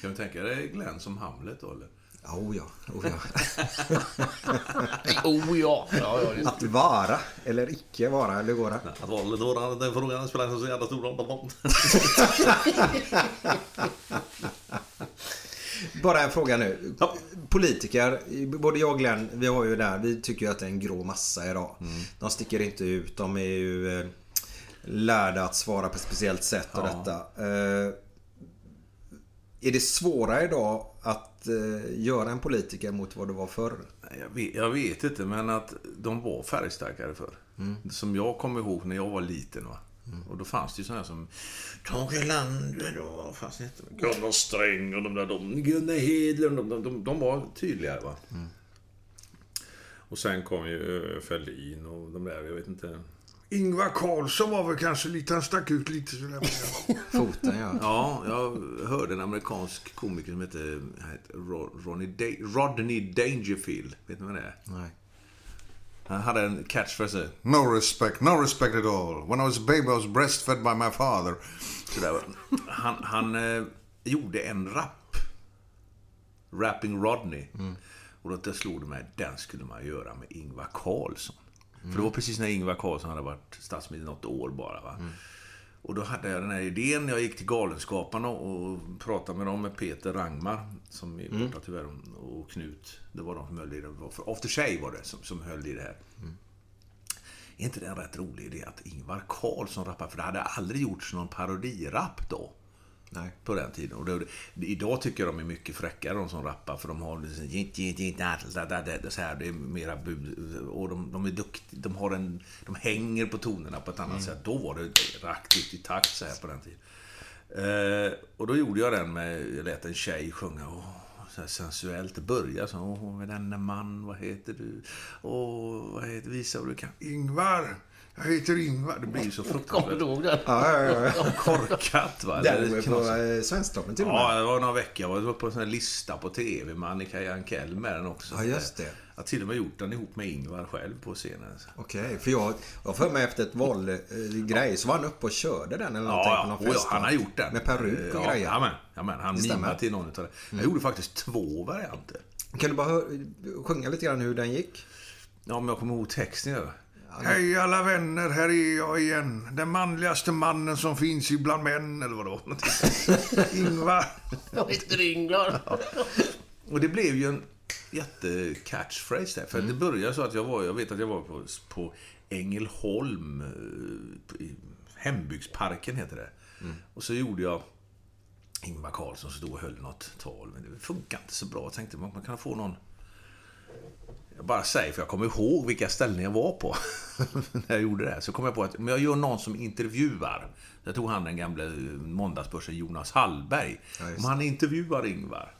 Kan du tänka dig Glenn som Hamlet då eller? Oh ja, oh ja. oh ja. ja, ja Att vara eller icke vara, eller går det? Att vara eller vara, den frågan spelar inte så jävla stor roll. Bara en fråga nu. Politiker, både jag och Glenn, vi har ju där, vi tycker ju att det är en grå massa idag. Mm. De sticker inte ut, de är ju eh, lärda att svara på ett speciellt sätt och Ja. detta. Är det svårare idag att eh, göra en politiker mot vad det var förr? Jag vet, jag vet inte, men att de var färgstarkare förr. Som jag kommer ihåg när jag var liten. Va? Och då fanns det ju sådana som Tage Erlander och vad fanns det? Gunnar Sträng och de där. De, Gunnar Hedlund. De, de, de, de var tydligare. va Och sen kom ju eh, Fälldin och de där, jag vet inte. Ingvar Carlsson var väl kanske lite, han stack ut lite sådär. Foten ja. Ja, jag hörde en amerikansk komiker som hette, hette Ro- Ronnie da- Rodney Dangerfield. Vet ni vad det är? Nej. Han hade en catchphrase. No respect, no respect at all. When I was a baby I was breastfed by my father. Sådär. Han, han eh, gjorde en rap. Rapping Rodney. Och då slog det mig, den skulle man göra med Ingvar Carlsson. För det var precis när Ingvar Carlsson hade varit statsminister något år bara. Va? Och då hade jag den här idén. Jag gick till Galenskaparna och pratade med dem, med Peter Rangmar, som är borta tyvärr, och Knut. Det var de som höll i det. För After Shave var det som, som höll i det här. Är inte det en rätt rolig idé att Ingvar Carlsson rappar? För det hade aldrig gjorts någon parodirapp då. Nej. På den tiden. Och det, idag tycker jag de är mycket fräckare, de som rappar. För de har liksom, det är mera bud. Och de, de är duktiga. De, har en, de hänger på tonerna på ett annat sätt. Då var det rakt ut i takt så här på den tiden. Eh, och då gjorde jag den med, jag lät en tjej sjunga. Åh, så sensuellt. Det började så. Åh, med denne man, vad heter du? Åh, vad heter, visa vad du kan. Ingvar! Jag heter Ingvar. Det blir så fruktansvärt. Ja, ja, ja. ja. Korkat va? Den var på eh, Svensktoppen till och med. Ja, det var några veckor. Jag var på en sån här lista på TV med Annika Jankell med den också. Ja, just det. Jag har till och med gjort den ihop med Ingvar själv på scenen. Okej, för jag har för mig efter ett valgrej så var han uppe och körde den eller någonting Ja, på ja. någon Oh, ja, fest. han har gjort den. Med peruk och ja, grejer. Jamen, jamen, han mimade till någon utav det. Jag gjorde faktiskt två varianter. Kan du bara sjunga lite grann hur den gick? Ja, om jag kommer ihåg texten. Hej alla vänner, här är jag igen. Den manligaste mannen som finns ibland män, eller vadå? Ingvar. Jag heter Ingvar. Och det blev ju en jätte-catchphrase där. För det började så att jag var, jag vet att jag var på, på Ängelholm, eh, Hembygdsparken heter det. Och så gjorde jag Ingvar Carlsson stod och höll något tal, men det funkar inte så bra. Jag tänkte man man kan få någon... Jag bara säger, för jag kommer ihåg vilka ställen jag var på när jag gjorde det här. Så kom jag på att men jag gör någon som intervjuar. Jag tog han den gamla eh, måndagsbörsen Jonas Hallberg. Om han intervjuar Ingvar.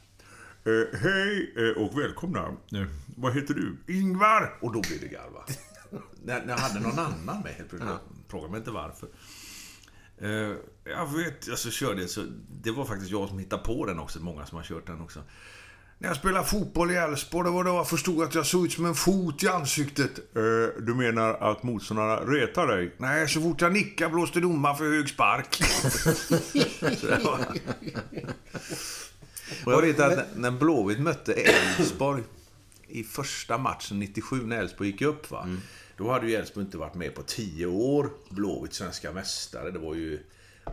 Eh, hej eh, och välkomna. Eh, vad heter du? Ingvar! Och då blir det garva. när, när jag hade någon annan med helt plötsligt. Fråga mig inte varför. Eh, jag vet, alltså körde så Det var faktiskt jag som hittade på den också. Många som har kört den också. När jag spelade fotboll i Elfsborg, det var då jag förstod att jag såg ut som en fot i ansiktet. Eh, du menar att motståndarna retar dig? Nej, så fort jag nickade blåste domaren för hög spark. Och jag vet att när Blåvitt mötte Elfsborg i första matchen 97 när Elfsborg gick upp va. Då hade ju Elfsborg inte varit med på 10 år. Blåvitt svenska mästare. Det var ju...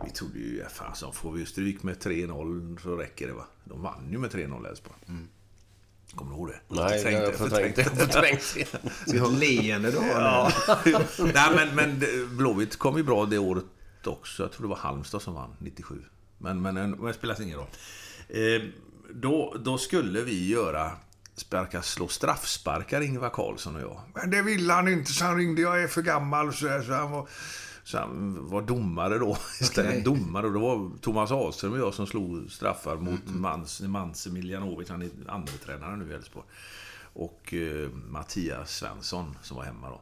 Vi trodde ju, så får vi stryk med 3-0 så räcker det va. De vann ju med 3-0 Elfsborg. Kommer du ihåg det? Nej, jag har förträngt det. Förträngt det. Vilket leende du har Ja. Nej, men, men Blåvitt kom ju bra det året också. Jag tror det var Halmstad som vann 97. Men, men, men det spelar ingen roll. Eh, då, då skulle vi göra sparka, slå straffsparkar, Ingvar Carlsson och jag. Men det ville han inte, så han ringde. Jag är för gammal, så, så han var... Så han var domare då. Istället domare. Och det var Thomas Ahlström och jag som slog straffar mot Mans, Mans Miljanovic. Han är andra tränare nu i Elfsborg. Och eh, Mattias Svensson som var hemma då.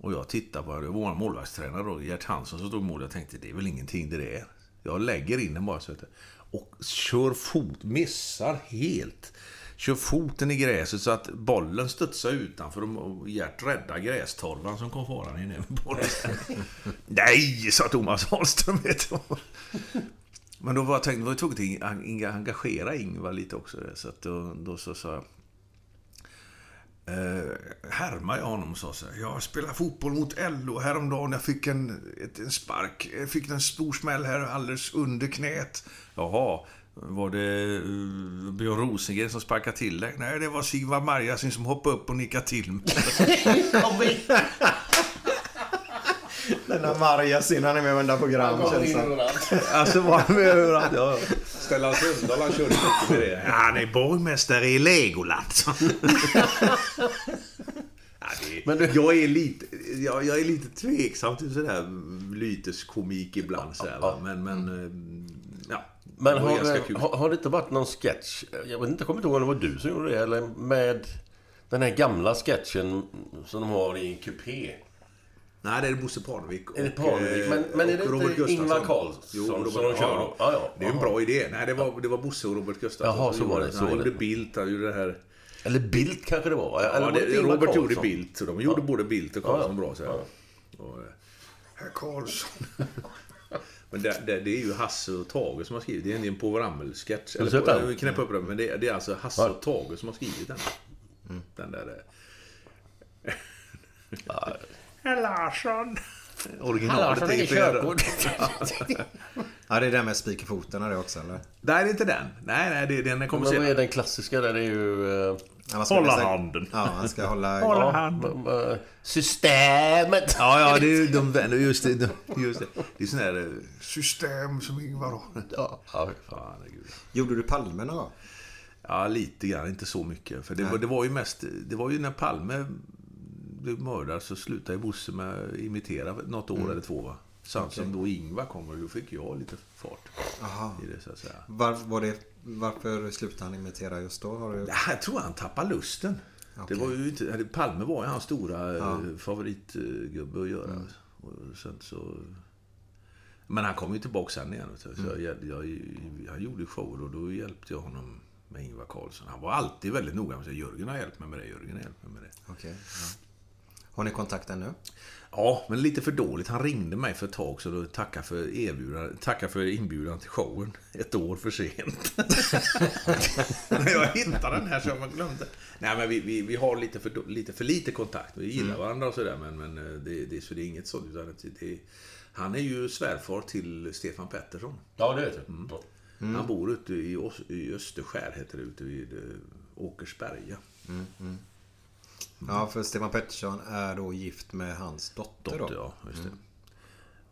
Och jag tittade på det vår målvaktstränare då, Gert Hansson, som stod i mål. Jag tänkte, det är väl ingenting det är. Jag lägger in den bara så att Och kör fot, missar helt. Kör foten i gräset så att bollen studsar utanför och Gert räddar grästorvan som kom farande in över bollen. Nej, sa Thomas Ahlström. Men då var jag tänkt, var jag tvungen att eng- engagera Ingvar lite också. Så då, då så sa jag... Eh, härmade jag honom och sa så här, Jag spelade fotboll mot LO häromdagen. Jag fick en, ett, en spark. Jag fick en stor smäll här alldeles under knät. Jaha, var det uh, Björn Rosengren som sparkade till dig? Nej, det var Sigvard Marjasin som hoppade upp och nickade till mig. Den där Marjasin, han är med i varenda program känns det. Alltså var han med överallt? Ja. Stellan Sundahl, han körde mycket med det. Han är borgmästare i Legoland. Ja, det, Men du- jag, är lite, jag, jag är lite tveksam till sådär lyteskomik ibland. Så här, va? Men, men... Men har, ganska kul. det, har, har det inte varit någon sketch? Jag vet inte, jag kommer inte ihåg om det var du som gjorde det. Eller med den här gamla sketchen som de har i en kupé. Nej, det är Bosse Parnevik. Är det och, Parnevik? eh, Men- men är det och inte Robert Gustafsson. Ingvar Carlsson Jo, som Robert, de kör ja? Ja, ja. Det är en bra idé. Nej, det var, det var Bosse och Robert Gustafsson Jaha, så var gjorde det, så Han var gjorde. Bildt, han gjorde det här... Eller Bildt kanske det var? Eller Ja, var det Robert gjorde Carlsson? Bildt. så De gjorde Ja. både Bildt och Ja, Karlsson ja. bra. Så här. Ja. Och, eh, Herr Karlsson. Men det, det, det är ju Hasse och Tage som har skrivit. Det är en Povel Ramel-sketch. Eller på- jag vill knäppa upp den. Men det, är- det är alltså Hasse och Tage som har skrivit den. Mm. Den där... Herr Larsson. Originalet Larsson, är det är flera- körkort. Ja, det är den med spikerfoten är det också eller? Nej, det är inte den. Nej, nej, det, den kommer Men vad är senare. den klassiska där? Det är ju... Ja, Hålla handen. Ja, han ska hålla... ja, b- b- systemet! Ja, ja, det är ju de vänner. Just det. de- Just det. Det är sån här... eh, System som Ingvar har. Ja, ja. Fan. Gjorde du Palme någon gång? Ja, lite grann. Inte så mycket. För det, var, det var ju mest... Det var ju när Palme blev mördad så slutade ju Bosse med att imitera något år eller två. Va? Samt som då Ingvar kommer, då fick jag lite fart Aha. i det så att säga. Var, var det, varför slutade han imitera just då? Har du... Ja, Jag tror han tappade lusten. Okej. Det var ju inte, Palme var ju hans stora ja. favoritgubbe att göra. Och sen så, men han kom ju tillbaka sen igen. Så jag, jag, jag, han gjorde shower och då hjälpte jag honom med Ingvar Carlsson. Han var alltid väldigt noga med att säga Jörgen har hjälpt mig med det, Jörgen har hjälpt mig med det. Okej. ja. Har ni kontakt ännu? Ja, men lite för dåligt. Han ringde mig för ett tag så då tackade för, erbjudan, tackade för inbjudan till showen. Ett år för sent. När jag hittade den här så jag glömde. Nej, men vi, vi, vi har lite för, lite för lite kontakt. Vi gillar varandra och sådär, men, men eh, det, det, så det är inget sånt. Utan det, det, han är ju svärfar till Stefan Pettersson. ja, det vet jag. Ja. Han bor ute i, i Österskär, heter det, ute vid eh, Åkersberga. Ja, för Stefan Pettersson är då gift med hans dotter, Dotter, då. ja. Just det.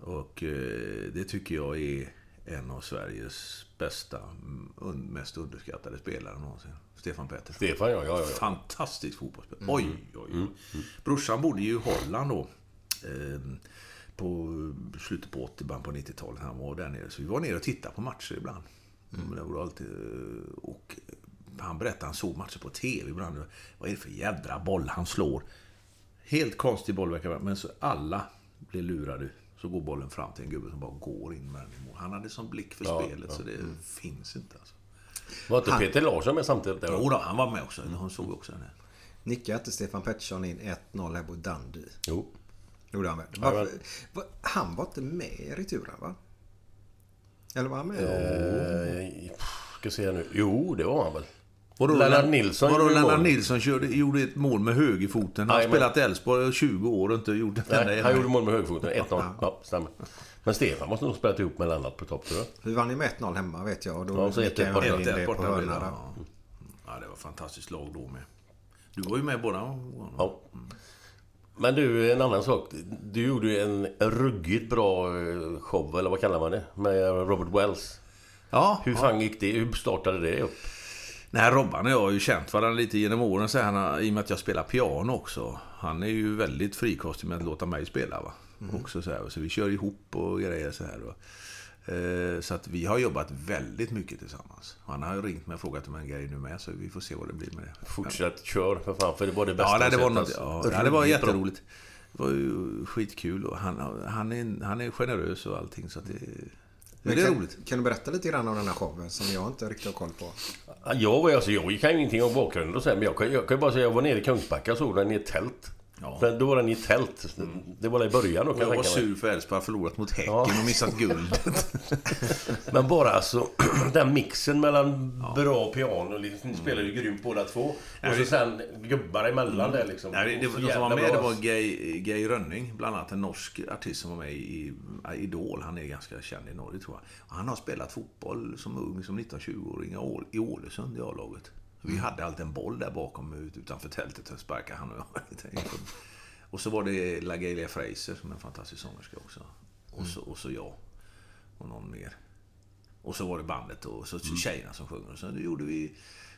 Och eh, det tycker jag är en av Sveriges bästa, mm, un, mest underskattade spelare någonsin. Stefan Pettersson. Stefan, ja, ja, ja. Fantastisk fotbollsspelare. Oj, oj, oj. Brorsan bodde ju i Holland då. Eh, på slutet på 80 början på 90-talet. Han var där nere. Så vi var nere och tittade på matcher ibland. Men Det var alltid, eh, och han berättade han såg matcher på TV ibland. Vad är det för jädra boll han slår? Helt konstig boll verkar det men så alla blev lurade Så går bollen fram till en gubbe som bara går in med den i mål. Han hade sån blick för Ja, spelet ja. så det finns inte. Alltså. Var inte Peter Larsson med samtidigt? Där? Jo då, han var med också. Han såg också den här. Nickade inte Stefan Pettersson in 1-0 här på Dundee? Jo. Gjorde han? Ja, Varför, men- var, han var inte med i returen va? Eller var han med? Eh, ska se nu. Jo, det var han väl. Vadå, Lennart Len- Nilsson Vadå, gjorde Lennart. Nilsson körde, gjorde ett mål med högerfoten. Han har spelat i Elfsborg i 20 år och inte gjort ett enda Nej, han gjorde mål med högerfoten. 1-0. Ja, stämmer. Men Stefan måste nog spelat ihop med Lennart på topp, tror jag. Vi vann ju med 1-0 hemma vet jag. Och då Ja, så 1-1 jag borta. 1-1 på borta hörna. Ja. ja, det var fantastiskt lag då med. Du var ju med båda gångerna. Ja. Men du, en annan sak. Du gjorde ju en ruggigt bra eh, show, eller vad kallar man det? Med Robert Wells. Ja, Hur ja. fan gick det? Hur startade det upp? Nej, Robban och jag har ju känt varandra lite genom åren så han, i och med att jag spelar piano också. Han är ju väldigt frikostig med att låta mig spela. Va? Också så, här, så vi kör ihop och grejer så här. Va? Eh, Så att vi har jobbat väldigt mycket tillsammans. Han har ringt mig och frågat om en grej nu med, så vi får se vad det blir med det. Fortsätt kör för fan, för det var det bästa Ja, nej, det, var något, alltså. ja, det var jätteroligt. Det var ju skitkul och han, han, är, han är generös och allting så att det, det är kan, roligt. Kan du berätta lite grann om den här showen som jag inte riktigt har koll på? Ja, Jag, alltså, jag kan ju ingenting om bakgrunden och så, här, men jag kan, jag kan ju bara säga jag var nere i Kungsbacka och såg den i ett tält. Ja. Men då var den i tält. Det var i början Och jag var sur för Elfsborg förlorat mot Häcken Ja. och missat guld. Men bara alltså den mixen mellan bra piano, liksom, ni spelar ju grymt båda två. Och så det- sen gubbar emellan där liksom. Nej, det, Och så de som var med bra. det var Gay, Gay Rönning, bland annat en norsk artist som var med i Idol. Han är ganska känd i Norge tror jag. Och han har spelat fotboll som ung, som 19-20-åring i Ål- i Ålesund i A-laget. Vi hade alltid en boll där bakom ut- utanför tältet och sparkade han och jag. och så var det LaGalia Fraser som är en fantastisk sångerska också. Och så, och så jag. Och någon mer. Och så var det bandet och så tjejerna som sjunger. Och så gjorde vi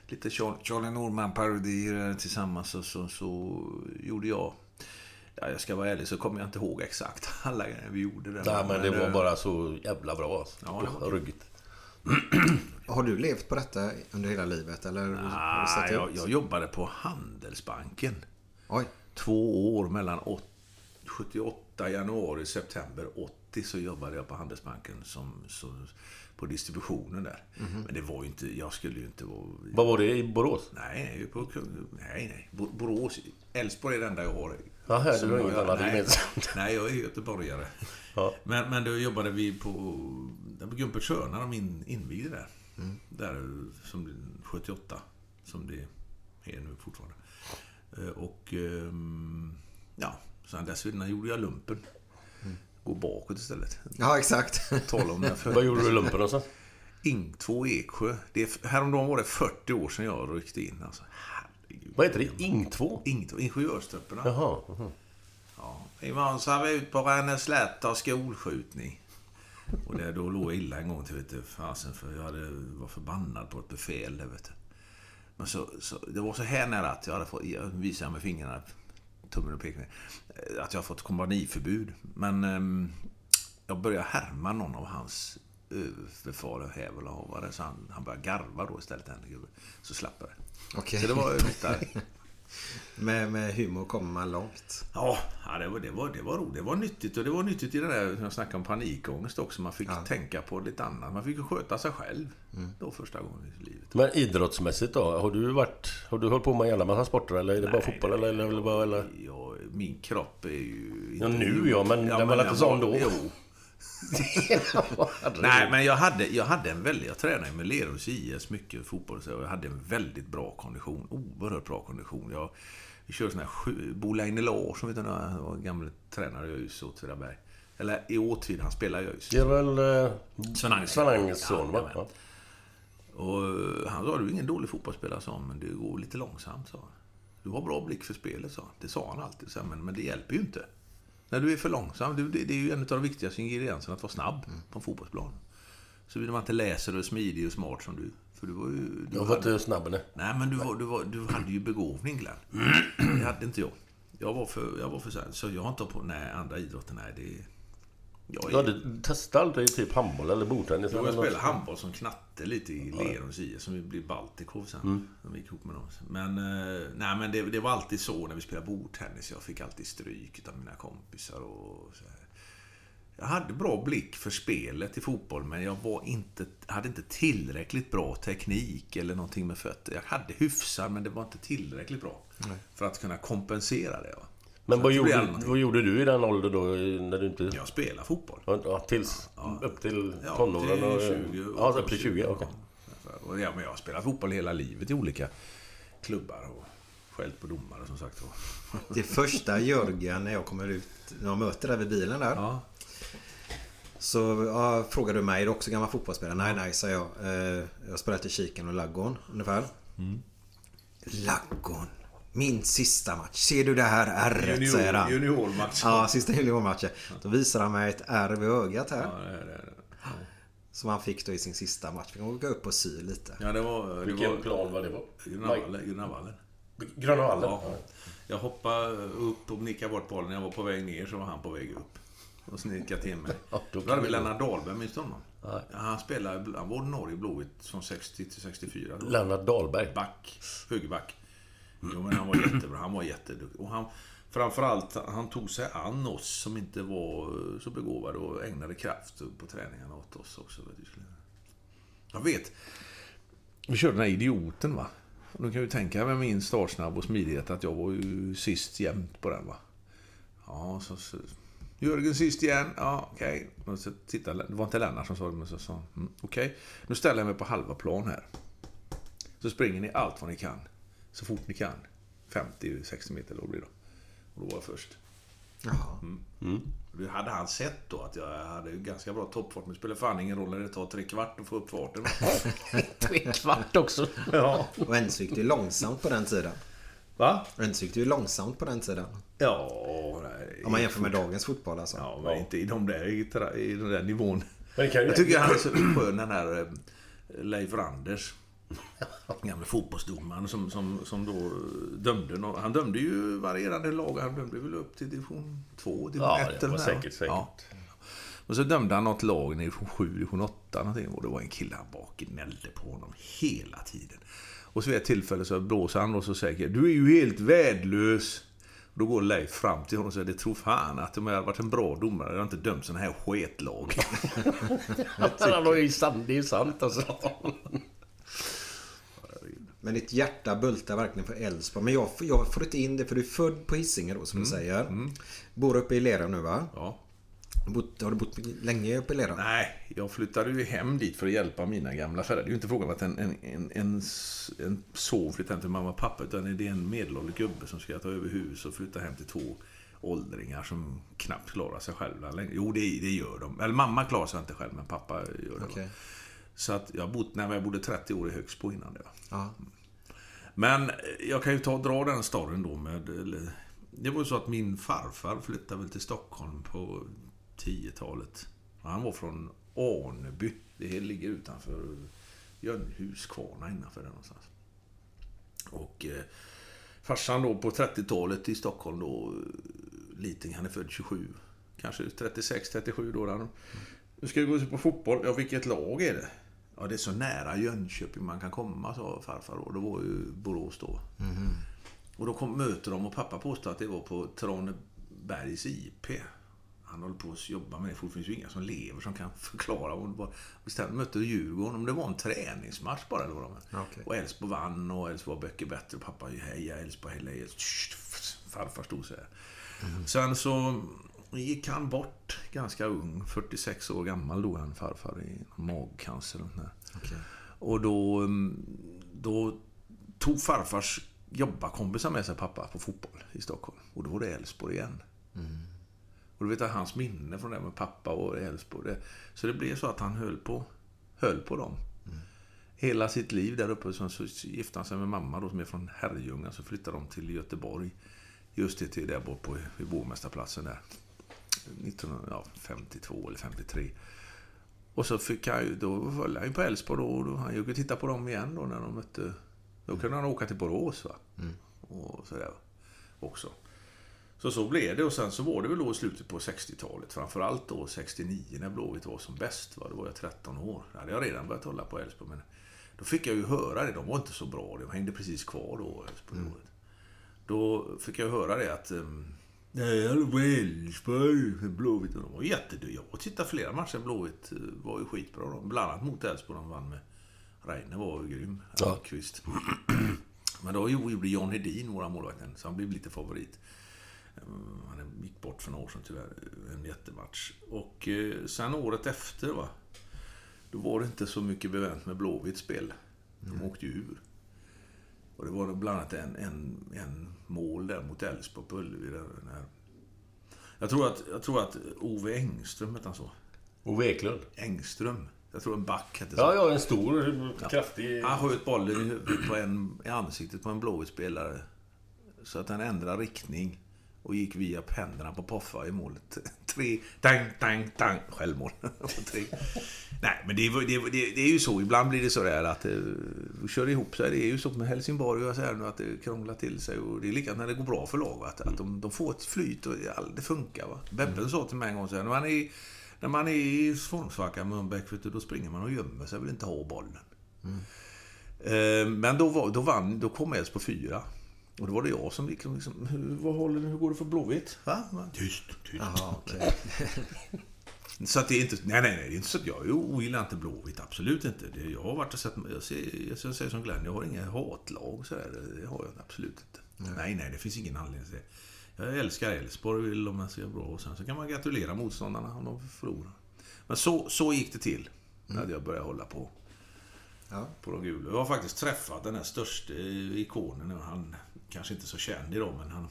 lite Char- Charlie Norman-parodier tillsammans och så, så gjorde jag... Ja, jag ska vara ärlig så kommer jag inte ihåg exakt alla grejer vi gjorde. Nej men det var eh, bara så jävla bra alltså. Ja, det var. Ruggigt. Har du levt på detta under hela livet? Eller har du Nej, sett jag, jag jobbade på Handelsbanken. Oj. Två år mellan åt- 78 januari september 80 så jobbade jag på Handelsbanken som, så, på distributionen där. Men det var ju inte, jag skulle ju inte vara... Vad var det i Borås? Nej, på, nej, nej. Bo- Borås. Älvsborg är det enda jag har. Jaha, Som var jag- inget annat nej, gemensamt. Nej, jag är göteborgare. Ja. Men, men då jobbade vi på, på Gumpert när de in, invigde där. Där som 78, som det är nu fortfarande. Eh, Och ehm, ja, sen dessförinnan gjorde jag lumpen. Gå bakåt istället. Ja, exakt. Tala om jag Vad gjorde du lumpen någonstans? Ing 2 Eksjö. Det är, häromdagen var det 40 år sedan jag ryckte in. Alltså, herregud. Vad heter det? Ing 2? Ing 2, Ingenjörstrupperna. Jaha. mhm. Ja. Imorgon så har vi ut på Ränneslätt och skolskjutning. Och det, då låg jag illa en gång till, vet du, fasen, för jag hade, var förbannad på ett befäl där, vet du. Men så, så, det var så här nära att jag hade fått, jag visar med fingrarna, tummen och pekfingret, eh, att jag fått kompaniförbud. Men ehm, jag började härma någon av hans överbefälhavare, så han, han började garva då istället, den gubben. Så slapp jag det. Okej. Så det var lite... Med, med humor kommer man långt. Ja, ja, det, var, det, var, det var roligt. Det var nyttigt. Och det var nyttigt i det där, jag snackade om panikångest också. Man fick tänka på lite annat. Man fick ju sköta sig själv. Då första gången i livet. Men idrottsmässigt då? Har du varit... Har du hållit på med en jävla massa sporter eller är det bara fotboll eller, eller, eller, eller? Ja, min kropp är ju... Ja, nu ja, men den var inte sån då. Jo. Nej, men jag hade, jag hade en väldigt... Jag tränade med Lerums IS mycket fotboll. Så jag hade en väldigt bra kondition. Oerhört bra kondition. Jag, vi körde sån här... sju- Bo Leine Larsson, vet du, han var gammal tränare i ÖIS Åtvidaberg. Eller i Åtvid, han spelar i ÖIS. Det är väl... Eh, Sven Angers. Sven Angers son va? Ja. Och eh, han sa, du är ingen dålig fotbollsspelare, sa men det går lite långsamt, sa han. Du har bra blick för spelet, sa han. Det sa han alltid, men, men det hjälper ju inte. När du är för långsam, det, det, det är ju en av de viktigaste ingredienserna, att vara snabb på en fotbollsplan. Så vill man inte läser och smidig och smart som du. För du var ju... Du Jag var hade- inte snabb nej. Nej, men du, var, du, var, du hade ju begåvning, Glenn. Det hade inte jag. Jag var för, jag var för så, här, så jag har inte på nej, andra idrotter, nej, det... Jag Du hade testat aldrig typ handboll eller bordtennis? jag eller något? spelade handboll som knatte lite i Lerums IS som blev Baltikov sen. Mm. När vi gick ihop med dem. Men, eh, nej, men det, det var alltid så när vi spelade bordtennis. Jag fick alltid stryk av mina kompisar och så här. jag hade bra blick för spelet i fotboll, men jag var inte, hade inte tillräckligt bra teknik eller någonting med fötter. Jag hade hyfsad, men det var inte tillräckligt bra. För att kunna kompensera det. Va? Men vad gjorde, vad gjorde du i den åldern då? När du inte... Jag spelar fotboll. Ja, tills... Upp till Ja, tonåren? och- till 20. Ja, upp till 20, okej. Och Ja, men jag har spelat fotboll hela livet i olika klubbar och skällt på domare som sagt. Det första Jörgen när jag kommer ut, när jag möter dig vid bilen där. Ja. Så ja, frågar du mig, är du också gammal fotbollsspelare? Nej, nej, sa jag. Eh, Jag har spelat i Kiken och Laggon ungefär. Mm. Laggon. Min sista match. Ser du det här ärret? säger han. juniormatch. Ja, sista juniormatchen. Då visar han mig ett ärr vid ögat här. Ja, det, är det. Som han fick då i sin sista match. Vi kan gå upp och sy lite. ja, det var... Det Vilken var plan var det på? Grönavallen. Grönavallen. Gröna Vallen? Ja. Jag hoppade upp och nickade bort bollen. När jag var på väg ner så var han på väg upp. Och snickade till mig. Ja, då hade vi Lennart Dahlberg, minns du honom? Nej. Ja, Han spelade, han var ordinarie i Blåvitt från 60 till 64. då. Lennart Dahlberg. Back, högerback. Jo, men han var jättebra. Han var jätteduktig. Och han, framförallt, han tog sig an oss som inte var så begåvade och ägnade kraft på träningarna åt oss också. Jag vet. Vi körde den här idioten va. Och kan ju tänka med min startsnabb och smidighet att jag var ju sist jämt på den va. Ja, så... så Jörgen sist igen. Ja, okej. Okay. det var inte Lennart som sa det, men så sa han, mm, okej. Nu ställer jag mig på halva plan här. Så springer ni allt vad ni kan. Så fort ni kan. 50-60 meter då blir det. Och då var jag först. Jaha. Det hade han sett då att jag hade ju ganska bra toppfart. Men det spelar fan ingen roll när det tar tre kvart att få upp farten. Tre kvart också. ja. Och ändå gick det ju långsamt på den tiden. Va? Ändå gick det ju långsamt på den tiden. Ja, nej. Om man jämför med dagens fotboll alltså. Ja, men inte i, de där, i, den där nivån. Jag tycker han är så skön den här eh, Leif Randers. Gamle fotbollsdomaren som, som, som då dömde. Han dömde ju varierande lag. Han dömde väl upp till division 2, division Ja, 1 det var eller där, va? säkert, säkert. Ja. Och så dömde han något lag i division 7, division 8 någonting. Och det var en kille här bak gnällde på honom hela tiden. Och så vid ett tillfälle så blåser han och så säger Du är ju helt värdelös. Då går Leif fram till honom och säger Det tror fan att om jag hade varit en bra domare hade jag inte dömt sådana här sketlag. Han var ju sant, det är sant alltså. Men ditt hjärta bultar verkligen för Elfsborg. Men jag, jag får inte in det för du är född på Hisingen då som du säger. Bor uppe i Lerum nu va? Ja. Bott, har du bott länge uppe i Lerum? Nej, jag flyttade ju hem dit för att hjälpa mina gamla föräldrar. Det är ju inte frågan om att en, en, en, en, en son flyttar hem till mamma och pappa. Utan det är en medelålders gubbe som ska ta över hus och flytta hem till två åldringar som knappt klarar sig själva längre. Jo, det, det gör de. Eller mamma klarar sig inte själv, men pappa gör det. Okej. Så att jag har bott, när jag bodde 30 år i Högsbo innan det. Ja. Men jag kan ju ta och dra den storyn då med... Det var ju så att min farfar flyttade väl till Stockholm på 10-talet. Och Han var från Arneby. Det ligger utanför Jönhuskvarna innanför där någonstans. Och eh, farsan då på 30-talet i Stockholm då, eh, Liting, han är född 27. Kanske 36-37 då. Där. Nu ska vi gå och se på fotboll. Ja, vilket lag är det? Ja, det är så nära Jönköping man kan komma, sa farfar då. Det var ju Borås då. Och då kom, möter de och pappa påstår att det var på Tranebergs IP. Han håller på att jobba med det, det finns ju inga som lever som kan förklara. Det var, bestämt mötte Djurgården, om det var en träningsmatch bara. Eller vad de Okej. Och Elfsborg vann och Elfsborg var mycket bättre. Och pappa, heja Elfsborg, heja Elfsborg. Farfar stod så här. Sen så gick han bort ganska ung. 46 år gammal dog han, farfar, i magcancer. Och. Okej. och då, mm, då tog farfars jobbarkompisar med sig pappa på fotboll i Stockholm. Och då var det Elfsborg igen. Och du vet att hans minne från det med pappa och Elfsborg. Så det blev så att han höll på, höll på dem. Hela sitt liv där uppe. Sen så gifte han sig med mamma då, som är från Herrljunga. Så flyttade de till Göteborg. Just det, där bort på vid Borgmästarplatsen där. 1952 eller 53. Och så fick han ju, då höll han ju på Elfsborg då. Då han gick och tittade på dem igen då när de mötte... Då kunde han åka till Borås va. Och sådär också. Så så blev det och sen så var det väl då i slutet på 60-talet. Framförallt då 69 när Blåvitt var som bäst. Va? Då var jag 13 år. Då hade jag redan börjat hålla på Elfsborg. Men då fick jag ju höra det. De var inte så bra. De hängde precis kvar då, Elfsborg. Blåvitt. Då fick jag höra det att... Um, Nej, jag på Elfsborg. Blåvitt. De var jätteduktiga. Jag har tittat flera matcher. Blåvitt eh, var ju skitbra. De. Bland annat mot Elfsborg. De vann med. Reine var ju grym. Ja. Almqvist. Men då gjorde John Hedin, våra målvakten, så han blev lite favorit. Eh, Han gick bort för några år sedan tyvärr. En jättematch. Och eh, sen året efter, va. Då var det inte så mycket bevänt med Blåvitts spel. De åkte ju ur. Och det var bland annat en, en, en mål där mot Elfsborg på Ullevi. Jag tror att, jag tror att Ove Engström hette han så. Ove Eklund. Engström. Jag tror en back hette så. Ja, ja, en stor, kraftig... Han sköt bollen i, på en, i ansiktet på en blåvit spelare. Så att den ändrade riktning och gick via händerna på Poffa i målet. Tre, tang, tang, tang. Självmål. Nej, men det, det, det, är ju så. Ibland blir det så där att det kör ihop sig. Det är ju så med Helsingborg och så här nu att det krånglar till sig. Och det är likadant när det går bra för lag. Att, att de, de får ett flyt och det funkar. Va? Beppe sa till mig en gång så här, när man är, när man är i formsvacka med Mölnbäck, då springer man och gömmer sig. vill inte ha bollen. Eh, Men då, var, då vann, då kom Els på fyra. Och då var det jag som liksom, liksom hur, vad håller, hur går det för Blåvitt? Va? Tyst, tyst. Jaha, okej. Så att det är inte, nej, nej, nej, det är inte så att jag ogillar inte Blåvitt, absolut inte. Det, jag har varit och sett, jag säger, jag säger som Glenn, jag har inga hatlag så där, det har jag absolut inte. Nej, nej, det finns ingen anledning till det. Jag älskar Elfsborg, vill de ska bra och sen så kan man gratulera motståndarna om de förlorar. Men så, så gick det till när jag började hålla på. Ja. På de gula. Jag har faktiskt träffat den här största ikonen. Han kanske inte så känd idag, men han,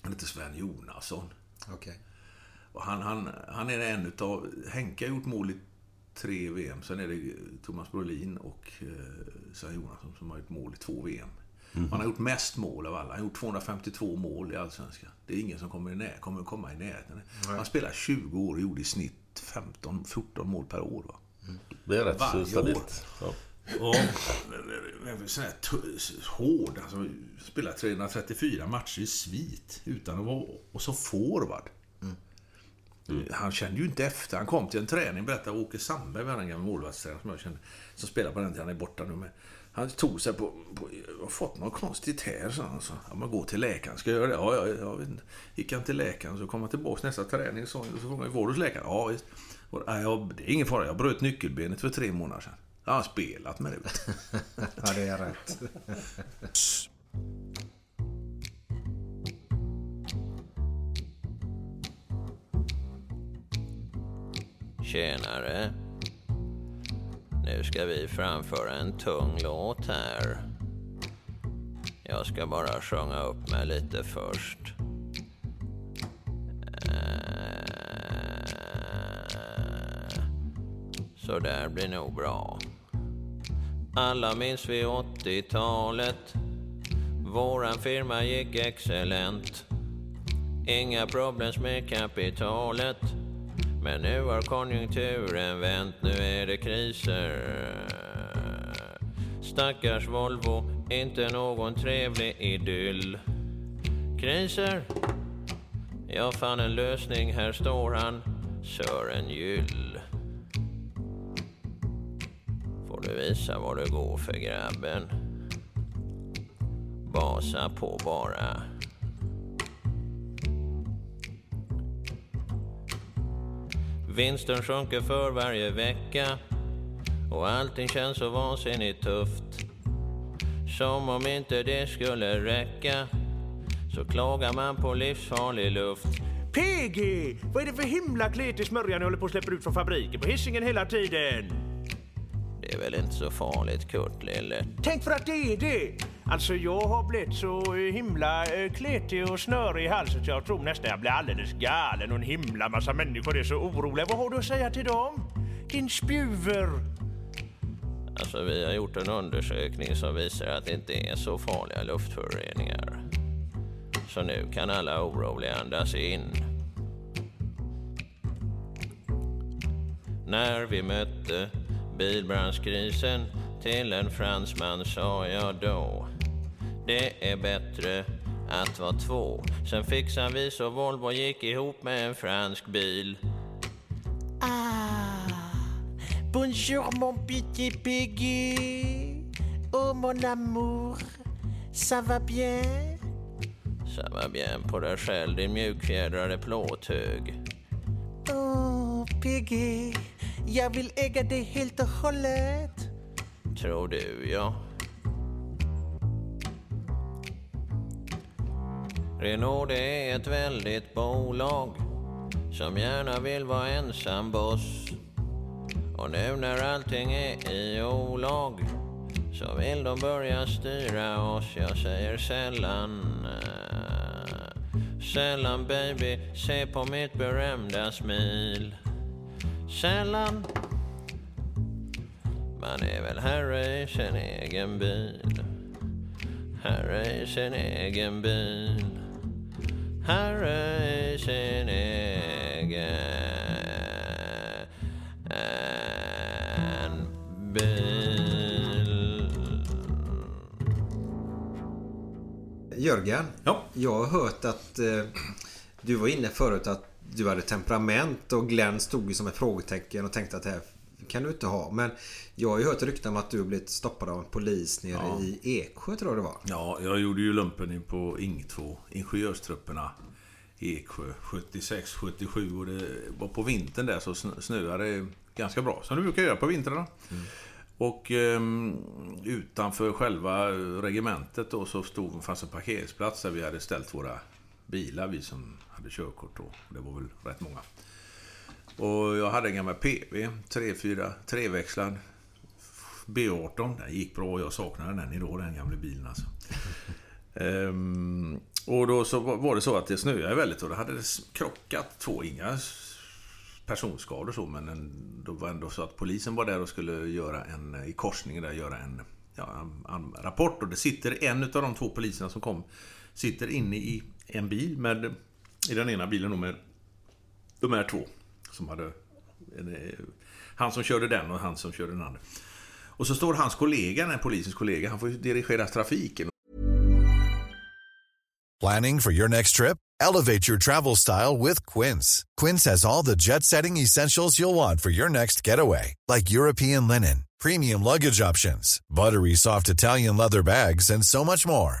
han heter Sven Jonasson. Okej. Och han, han, han är en utav... Henke har gjort mål i tre VM. Sen är det Thomas Brolin och eh, Sven Jonasson som har gjort mål i två VM. Han har gjort mest mål av alla. Han har gjort 252 mål i Allsvenskan. Det är ingen som kommer, i när, kommer komma i närheten. Han spelar 20 år och gjorde i snitt 15, 14 mål per år. Va? Det är rätt Varje stabilt. Ja. Och sån här hård. Alltså, spelar 334 matcher i svit utan att vara... Och så forward. Han kände ju inte efter. Han kom till en träning, berättade Åke Sandberg, en gammal målvaktstränare som jag kände, som spelar på den tiden, han är borta nu. Men han tog sig på, på har fått något konstigt här, sa han. Så, ja, men gå till läkaren, ska jag göra det? Ja, ja, jag vet inte. Gick han till läkaren, så kom han tillbaka nästa träning, så, så frågade han, var du hos läkaren? Ja, visst. Och, jag, det är ingen fara, jag bröt nyckelbenet för tre månader sedan. Jag har spelat med det. Ja, det är rätt. Tjenare. Nu ska vi framföra en tung låt här. Jag ska bara sjunga upp mig lite först. Eh, Så där blir nog bra. Alla minns vi 80-talet. Våran firma gick excellent. Inga problem med kapitalet. Men nu har konjunkturen vänt, nu är det kriser. Stackars Volvo, inte någon trevlig idyll. Kriser? Jag fann en lösning, här står han, Sören Gyll. Visa vad det går för grabben. Basa på bara. Vinsten sjunker för varje vecka och allting känns så vansinnigt tufft. Som om inte det skulle räcka så klagar man på livsfarlig luft. PG! Vad är det för himla kletig smörja ni håller på att släppa ut från fabriken på Hisingen hela tiden? Är väl inte så farligt Kurt lille. Tänk för att det är det! Alltså jag har blivit så eh, himla eh, kletig och snörig i halsen så jag tror nästan jag blir alldeles galen och en himla massa människor är så oroliga. Vad har du att säga till dem? Din spjuver! Alltså vi har gjort en undersökning som visar att det inte är så farliga luftföroreningar. Så nu kan alla oroliga andas in. När vi mötte bilbranschkrisen till en fransman sa jag då Det är bättre att vara två. Sen fixade vi så Volvo gick ihop med en fransk bil. Ah, bonjour mon petit Peggy. Oh mon amour, ça va bien? Ça va bien på dig själv din mjukfjädrade plåthög. Åh, PG. Jag vill äga dig helt och hållet. Tror du, ja. Renault det är ett väldigt bolag som gärna vill vara ensam boss. Och nu när allting är i olag så vill de börja styra oss. Jag säger sällan, äh, sällan baby, se på mitt berömda smil. Sällan, man är väl herre i sin egen bil. Herre i sin egen bil. Herre i sin egen bil. Jörgen, Ja. jag har hört att eh, du var inne förut att du hade temperament och Glenn stod ju som ett frågetecken och tänkte att det här kan du inte ha. Men jag har ju hört rykten om att du blivit stoppad av en polis nere Ja. i Eksjö tror jag det var. Ja, jag gjorde ju lumpen in på Ing 2, ingenjörstrupperna i Eksjö 76, 77 och det var på vintern där så snö- snöade det ganska bra. Som det brukar göra på vintrarna. Och ehm, utanför själva regementet då så stod, fanns en parkeringsplats där vi hade ställt våra bilar, vi som hade körkort då. Det var väl rätt många. Och jag hade en gammal PV, 34, treväxlad. B18, den gick bra. Jag saknade den idag, den gamla bilen alltså. Ehm, och då så var det så att det snöade väldigt och då hade det krockat två, inga personskador så, men en, då var ändå så att polisen var där och skulle göra en, i korsningen där, göra en, ja, en, en rapport. Och det sitter en av de två poliserna som kom, sitter inne i en bil med, i den ena bilen då med de här två. Som hade, en, eh, han som körde den och han som körde den andra. Och så står hans kollega, den här polisens kollega, han får dirigera trafiken. Planning for your next trip? Elevate your travel style with Quince. Quince has all the jet setting essentials you'll want for your next getaway, like European linen, premium luggage options, buttery soft Italian leather bags, and so much more.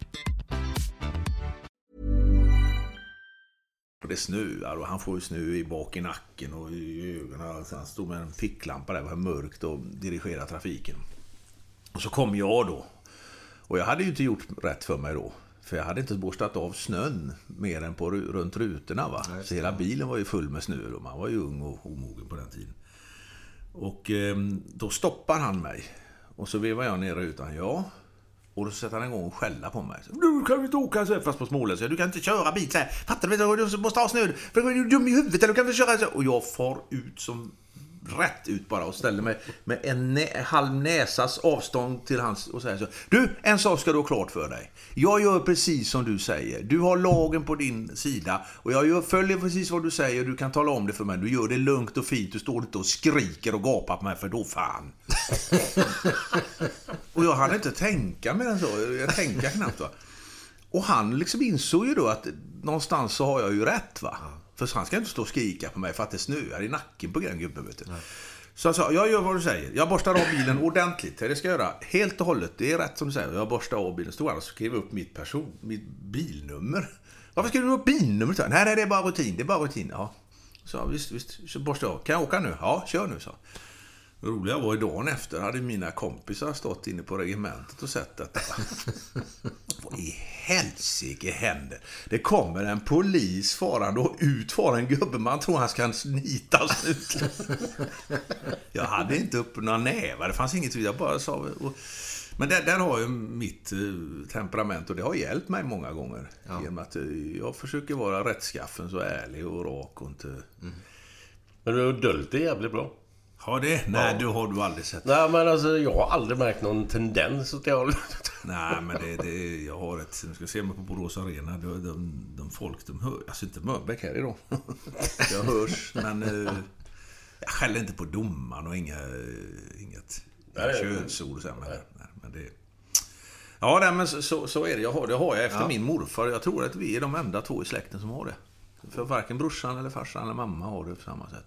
Och det snöar och han får ju snö i bak i nacken och i ögonen. Alltså han stod med en ficklampa där, det var mörkt och dirigerade trafiken. Och så kom jag då. Och jag hade ju inte gjort rätt för mig då. För jag hade inte borstat av snön mer än på, ru- runt rutorna. Va? Så hela bilen var ju full med snö. Och man var ju ung och omogen på den tiden. Och eh, då stoppar han mig. Och så vevar jag ner rutan. Ja. Och då sätter han igång och skälla på mig. Så, Du kan ju inte åka så här, fast på småländska. Du kan inte köra bil så här. Fattar du? Du måste ha snö. För du är dum i huvudet. Eller du kan inte köra så här. Och jag far ut som rätt ut bara och ställer mig med en nä halv näsas avstånd till hans och säger så. Du, en sak ska du ha klart för dig. Jag gör precis som du säger. Du har lagen på din sida och jag gör, följer precis vad du säger. Du kan tala om det för mig. Du gör det lugnt och fint. Du står inte och skriker och gapar på mig för då fan. och jag hann inte tänka mer än så. Jag tänker knappt va. Och han liksom insåg ju då att någonstans så har jag ju rätt va. För han ska inte stå och skrika på mig för att det snöar i nacken på den gubben vet du. Så jag sa, jag gör vad du säger. Jag borstar av bilen ordentligt. Det ska jag göra. Helt och hållet. Det är rätt som du säger. Jag borstar av bilen. Stod han och skrev upp mitt person, mitt bilnummer. Varför skriver du upp bilnumret? Nej, nej, det är bara rutin. Det är bara rutin. Ja. Så visst, visst. Så borstar jag av. Kan jag åka nu? Ja, kör nu, så. Det roliga var ju dagen efter hade mina kompisar stått inne på regementet och sett detta. Vad i helsike händer? Det kommer en polis farande och ut far en gubbe. Man tror han ska snitas ut. Jag hade inte upp några nävar. Det fanns inget. Jag bara sa... Och, men där, där har jag mitt eh, temperament och det har hjälpt mig många gånger. Ja. Genom att eh, jag försöker vara rättskaffen, så ärlig och rak och inte... Men du har döljt det jävligt bra. Har det? Nej, du har du aldrig sett. Nej, men alltså jag har aldrig märkt någon tendens åt det hållet. Nej, men det, det, jag har ett... Nu ska se mig på Borås Arena. De, de, de folk, de hör... Alltså inte Mörnbäck här idag. jag hörs, men... eh, Jag skäller inte på domaren och inga, inget Nej, könsord och så. Men, nej, men det... Ja, nej, men så, så, är det. Jag har, det har jag efter Ja. min morfar. Jag tror att vi är de enda två i släkten som har det. För varken brorsan eller farsan eller mamma har det på samma sätt.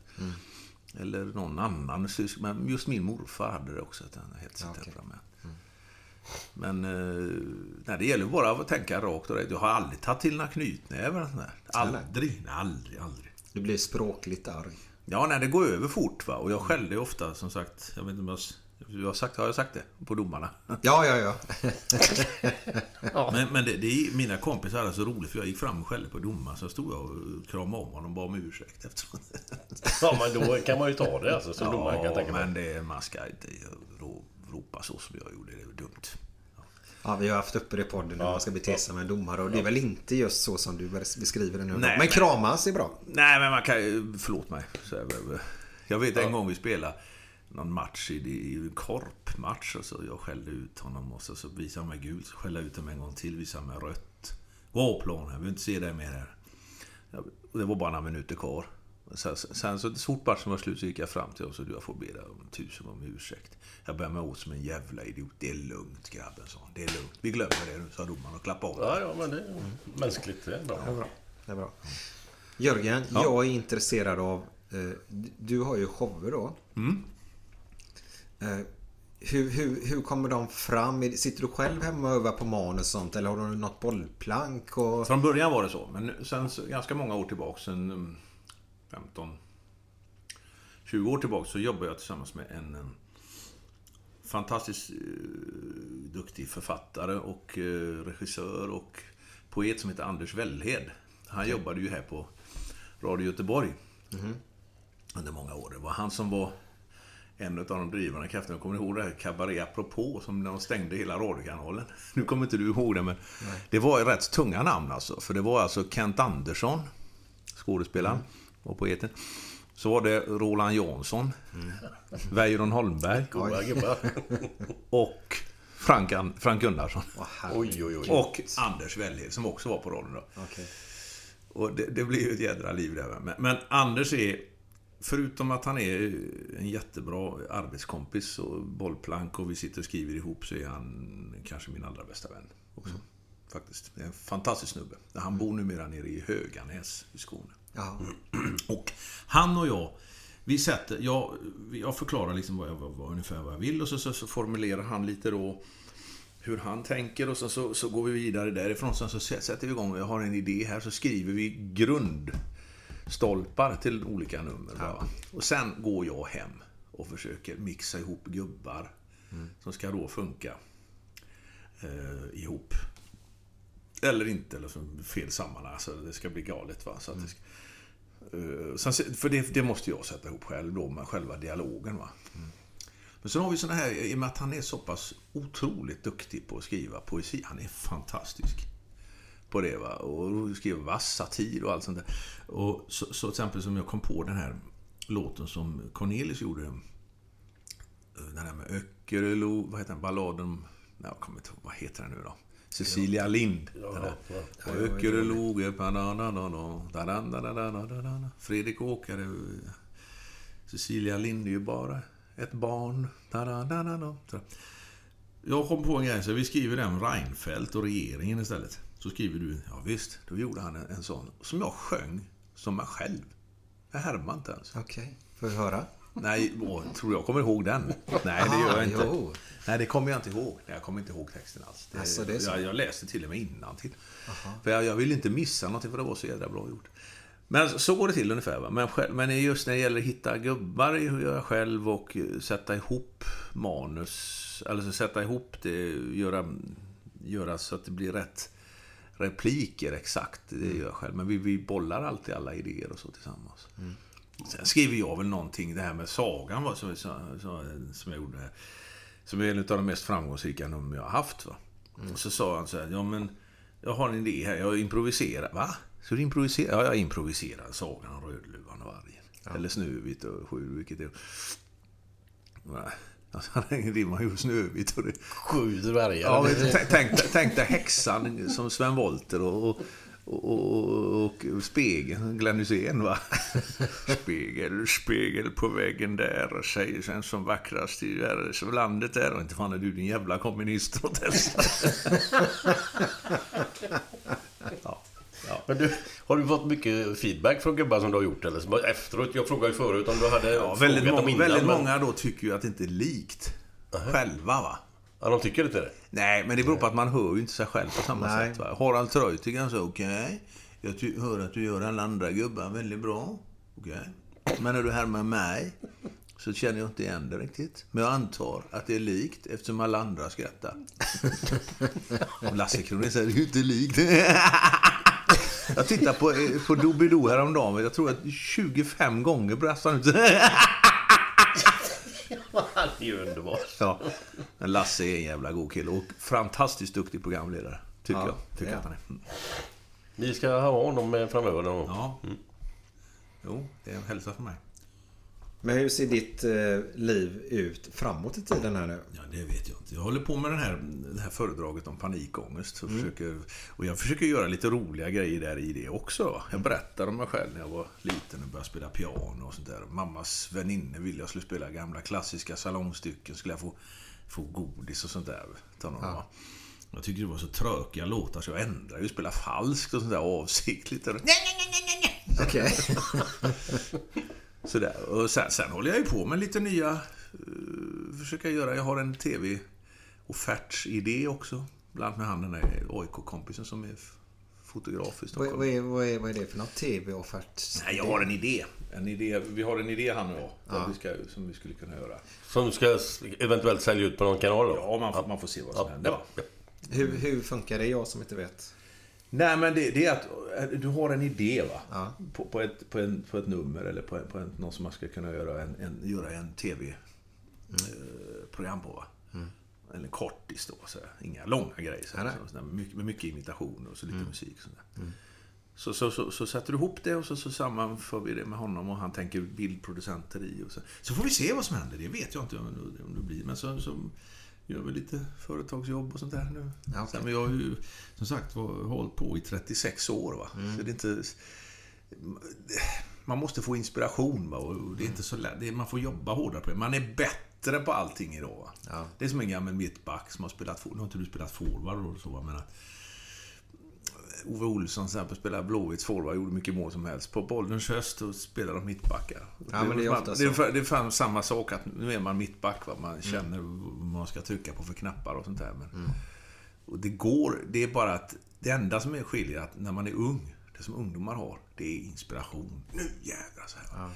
Eller någon annan. Men just min morfar hade det också. Att han är helt Ja, sitt okej. temperament. Men eh, nej, det gäller bara att tänka rakt och rätt. Jag har aldrig tagit till några knytnävar. Aldrig. Nej, aldrig, aldrig. Du blir språkligt arg. Ja, nej, det går över fort va. Och jag skällde ju ofta som sagt. Jag vet inte om jag, jag har, sagt, har jag sagt det? På domarna. Ja, ja, ja. Men, men det, det, är- mina kompisar hade så roligt för jag gick fram och skällde på domaren. Så stod jag och kramade om honom och bad om ursäkt efteråt. Ja, men då kan man ju ta det alltså, som domare kan jag tänka men det, man ska inte ro- ropa så som jag gjorde. Det är dumt. Ja, vi har haft uppe det i podden hur man ska bete sig med en domare och det är väl inte just så som du beskriver det nu. Nej, men men- kramas är bra. Nej, men man kan ju... Förlåt mig. Jag vet en gång vi spelade någon match i, i en korpmatch och så jag skällde ut honom och så, så visade han mig gult. Så skällde jag ut honom en gång till, visade mig rött. Gå planen, jag vill inte se dig mer här. Det var bara några minuter kvar. Sen, sen så, så fort matchen var slut så gick jag fram till honom och sa du jag får be dig om tusen om ursäkt. Jag bär mig åt som en jävla idiot. Det är lugnt grabben, sa han. Det är lugnt. Vi glömmer det nu, sa domaren och klappade av. Ja, ja, men det är mänskligt. Det är bra. Det är bra. Det är bra. Jörgen, Ja. jag är intresserad av... Eh, du har ju shower då. Mm. Eh, hur, hur, hur kommer de fram? Sitter du själv hemma och övar på manus och sånt? Eller har du något bollplank? Och... Från början var det så, men sen ganska många år tillbaka, sen mm, 15, 20 år tillbaka så jobbade jag tillsammans med en, en fantastiskt eh, duktig författare och eh, regissör och poet som heter Anders Wellhed. Han jobbade ju här på Radio Göteborg under många år. Det var han som var en av de drivande krafterna. Jag kommer ihåg det här Cabaret Apropå som när de stängde hela radiokanalen. Nu kommer inte du ihåg det, men det var ju rätt tunga namn alltså. För det var alltså Kent Andersson, skådespelaren och poeten. Så var det Roland Jansson, Weiron Holmberg och Frank, An- Frank Gunnarsson. Oj, oj, oj. Och Anders Wellhed som också var på rollen då. Okej. Och det, det blir ju ett jädra liv där. Men, men Anders är, förutom att han är en jättebra arbetskompis och bollplank och vi sitter och skriver ihop så är han kanske min allra bästa vän också. Faktiskt. Det är en fantastisk snubbe. Han bor numera nere i Höganäs i Skåne. Ja. Och han och jag, vi sätter, jag, jag förklarar liksom vad jag, vad, ungefär vad jag vill och så, så, så formulerar han lite då hur han tänker och sen så, så går vi vidare därifrån. Sen så sätter vi igång, jag har en idé här, så skriver vi grundstolpar till olika nummer. bara. Och sen går jag hem och försöker mixa ihop gubbar som ska då funka eh, ihop. Eller inte, eller fel sammanhang. Så det ska bli galet. Va? Så att det ska, eh, sen, för det, det måste jag sätta ihop själv då med själva dialogen. Va? Men sen har vi såna här, i och med att han är så pass otroligt duktig på att skriva poesi. Han är fantastisk på det. Va? Och skriver vass satir och allt sånt där. Och så, så till exempel som jag kom på den här låten som Cornelis gjorde. Den här med Öckerö, vad heter den? Balladen... Nej, jag kommer inte ihåg. Vad heter den nu då? Cecilia Lind. Den där. Och Öckerö loge... Fredrik Åkare... Cecilia Lind är ju bara ett barn. Jag kom på en grej, så vi skriver den Reinfeldt och regeringen istället. Så skriver du, ja visst, då gjorde han en, en sån. Som jag sjöng som mig själv. Jag härmade inte ens. Okej, får vi höra? Nej, åh, tror jag kommer ihåg den? Nej, det gör jag inte. Jo. Nej, det kommer jag inte ihåg. Nej, Jag kommer inte ihåg texten alls. Det, Alltså, det jag, jag läste till och med innantill. För jag, jag ville inte missa någonting för det var så jävla bra gjort. Men så går det till ungefär. Va? Men, själv, men just när det gäller att hitta gubbar, hur gör jag själv och eh, sätta ihop manus. Alltså sätta ihop det, göra, göra så att det blir rätt repliker exakt. Det gör jag själv. Men vi, vi bollar alltid alla idéer och så tillsammans. Sen skriver jag väl någonting, det här med sagan var som, som, som jag gjorde. Som är en av de mest framgångsrika nummer jag har haft. Va? Och så sa han så här, ja men jag har en idé här, jag improviserar. Va? Så du improviserar? Ja, jag improviserar Sagan om Rödluvan och vargen. Eller Snövit och Sju, vilket är... Alltså, han rimmar ju Snövit och det... Sju dvärgar. Ja, tänk, tänk, dig häxan som Sven Wollter och, och, och, och, spegeln, Glenn Hysén va? Spegel, spegel på väggen där, säger sen som vackrast i som landet är. Och inte fan är du din jävla kommunist och ja. Men du, har du fått mycket feedback från gubbar som du har gjort? Eller? Efteråt? Jag frågade ju förut om du hade Ja, väldigt, många, innan, väldigt men- många då tycker ju att det inte är likt själva va? Ja, de tycker inte det? Nej, men det beror på att man hör ju inte sig själv på samma Nej. sätt. Va? Harald Treutiger sa okej, jag ty- hör att du gör alla andra gubbar väldigt bra. Okej. Men när du härmar mig så känner jag inte igen det riktigt. Men jag antar att det är likt eftersom alla andra skrattar. Och Lasse Kronér säger det är ju inte likt. Jag tittade på, eh, på Doobidoo häromdagen. Jag tror att 25 gånger brast han ut. Han är ju underbar. Ja. Men Lasse är en jävla god kille och fantastiskt duktig programledare. Tycker Ja, jag. Tycker ja. att han är. Mm. Vi ska ha honom med framöver någon gång. Ja. Jo, det är en hälsa för mig. Men hur ser ditt eh, liv ut framåt i tiden här nu? Ja, det vet jag inte. Jag håller på med den här, det här föredraget om panikångest. Och, försöker, och jag försöker göra lite roliga grejer där i det också. Jag berättar om mig själv när jag var liten och började spela piano och sånt där. Mammas väninner ville jag skulle spela gamla klassiska salongstycken. Skulle jag få, få godis och sånt där. Ta några, va? Jag tyckte det var så trökiga låtar så jag ändrade ju. Spela falskt och sånt där avsiktligt. Okej. Sådär. Och sen, sen håller jag ju på med lite nya... Uh, försöka göra... Jag har en tv-offertsidé också. Bland annat med han den där OIK-kompisen som är fotograf i Vad, Stockholm. vad, är, vad, är, vad är det för något? TV-offert? Nej, jag har en idé. En idé. Vi har en idé han och jag. vad Vi ska, som vi skulle kunna göra. Som ska eventuellt sälja ut på någon kanal då? Ja, man får, man får se vad som händer. ja, ja. Hur, hur funkar det? Jag som inte vet. Nej, men det, det är att eh, du har en idé va? Ja. På, på, ett, på, en, på ett nummer eller på, en, på en, någon som man ska kunna göra en, en, göra en tv-program på. Va? Eller kortis då. Så. Inga långa grejer. Så här, så, mycket, med mycket imitationer och så lite musik. Så, där. Så, så, så, så sätter du ihop det och så, så sammanför vi det med honom och han tänker bildproducenter i. Och så. så får vi se vad som händer. Det vet jag inte om det blir. Men så, så gör vi lite företagsjobb och sånt där nu. Ja. Sen, men jag har ju som sagt var, hållit på i 36 år. Va? Så det är inte... Man måste få inspiration va? och det är inte så lätt. Är, man får jobba hårdare på det. Man är bättre på allting idag. Ja. Det är som en gammal mittback som har spelat. Nu har inte du spelat forward och så, men att Ove Olsson till exempel spelade Blåvitts forward, gjorde mycket mål som helst. På Bollnäs höst och spelade de mittbackar. Ja, men det är ofta det, är, så. det är fan samma sak att nu är man mittback. Va? Man känner vad man ska trycka på för knappar och sånt där. Men, och det går, det är bara att det enda som är skiljer att när man är ung, det som ungdomar har, det är inspiration. Nu jävlar så här.